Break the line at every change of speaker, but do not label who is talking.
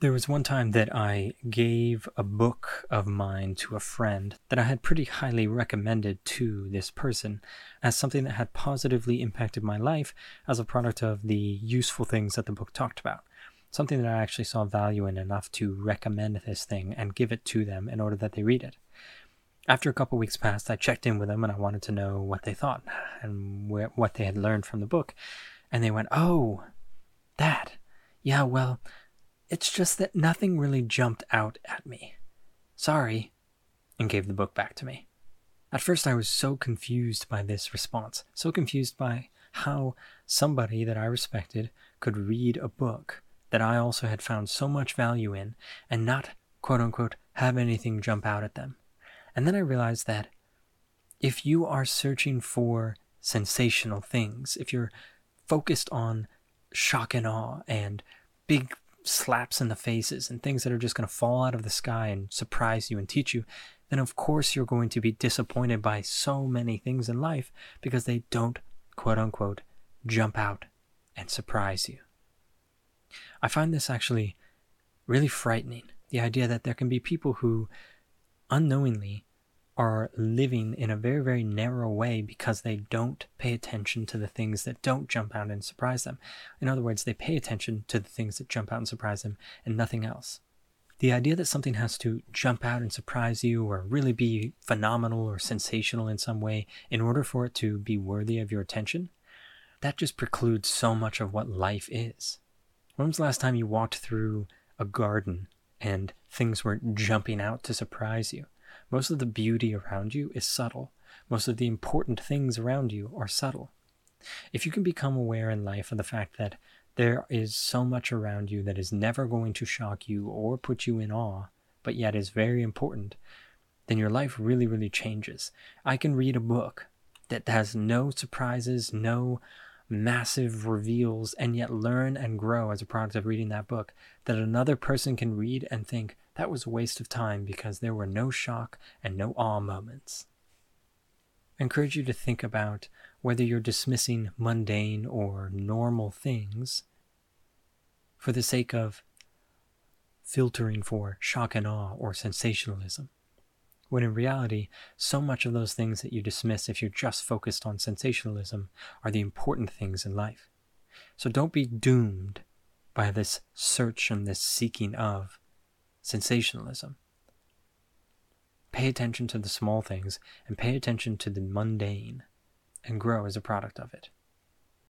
There was one time that I gave a book of mine to a friend that I had pretty highly recommended to this person as something that had positively impacted my life as a product of the useful things that the book talked about. Something that I actually saw value in enough to recommend this thing and give it to them in order that they read it. After a couple weeks passed, I checked in with them and I wanted to know what they thought and wh- what they had learned from the book. And they went, Oh, that. Yeah, well, it's just that nothing really jumped out at me. Sorry, and gave the book back to me. At first, I was so confused by this response, so confused by how somebody that I respected could read a book that I also had found so much value in and not, quote unquote, have anything jump out at them. And then I realized that if you are searching for sensational things, if you're focused on shock and awe and big slaps in the faces and things that are just going to fall out of the sky and surprise you and teach you, then of course you're going to be disappointed by so many things in life because they don't, quote unquote, jump out and surprise you. I find this actually really frightening the idea that there can be people who unknowingly are living in a very, very narrow way because they don't pay attention to the things that don't jump out and surprise them. In other words, they pay attention to the things that jump out and surprise them and nothing else. The idea that something has to jump out and surprise you or really be phenomenal or sensational in some way in order for it to be worthy of your attention, that just precludes so much of what life is. When was the last time you walked through a garden and things were jumping out to surprise you? Most of the beauty around you is subtle. Most of the important things around you are subtle. If you can become aware in life of the fact that there is so much around you that is never going to shock you or put you in awe, but yet is very important, then your life really, really changes. I can read a book that has no surprises, no massive reveals, and yet learn and grow as a product of reading that book that another person can read and think, that was a waste of time because there were no shock and no awe moments. I encourage you to think about whether you're dismissing mundane or normal things for the sake of filtering for shock and awe or sensationalism. When in reality, so much of those things that you dismiss if you're just focused on sensationalism are the important things in life. So don't be doomed by this search and this seeking of sensationalism. Pay attention to the small things and pay attention to the mundane and grow as a product of it.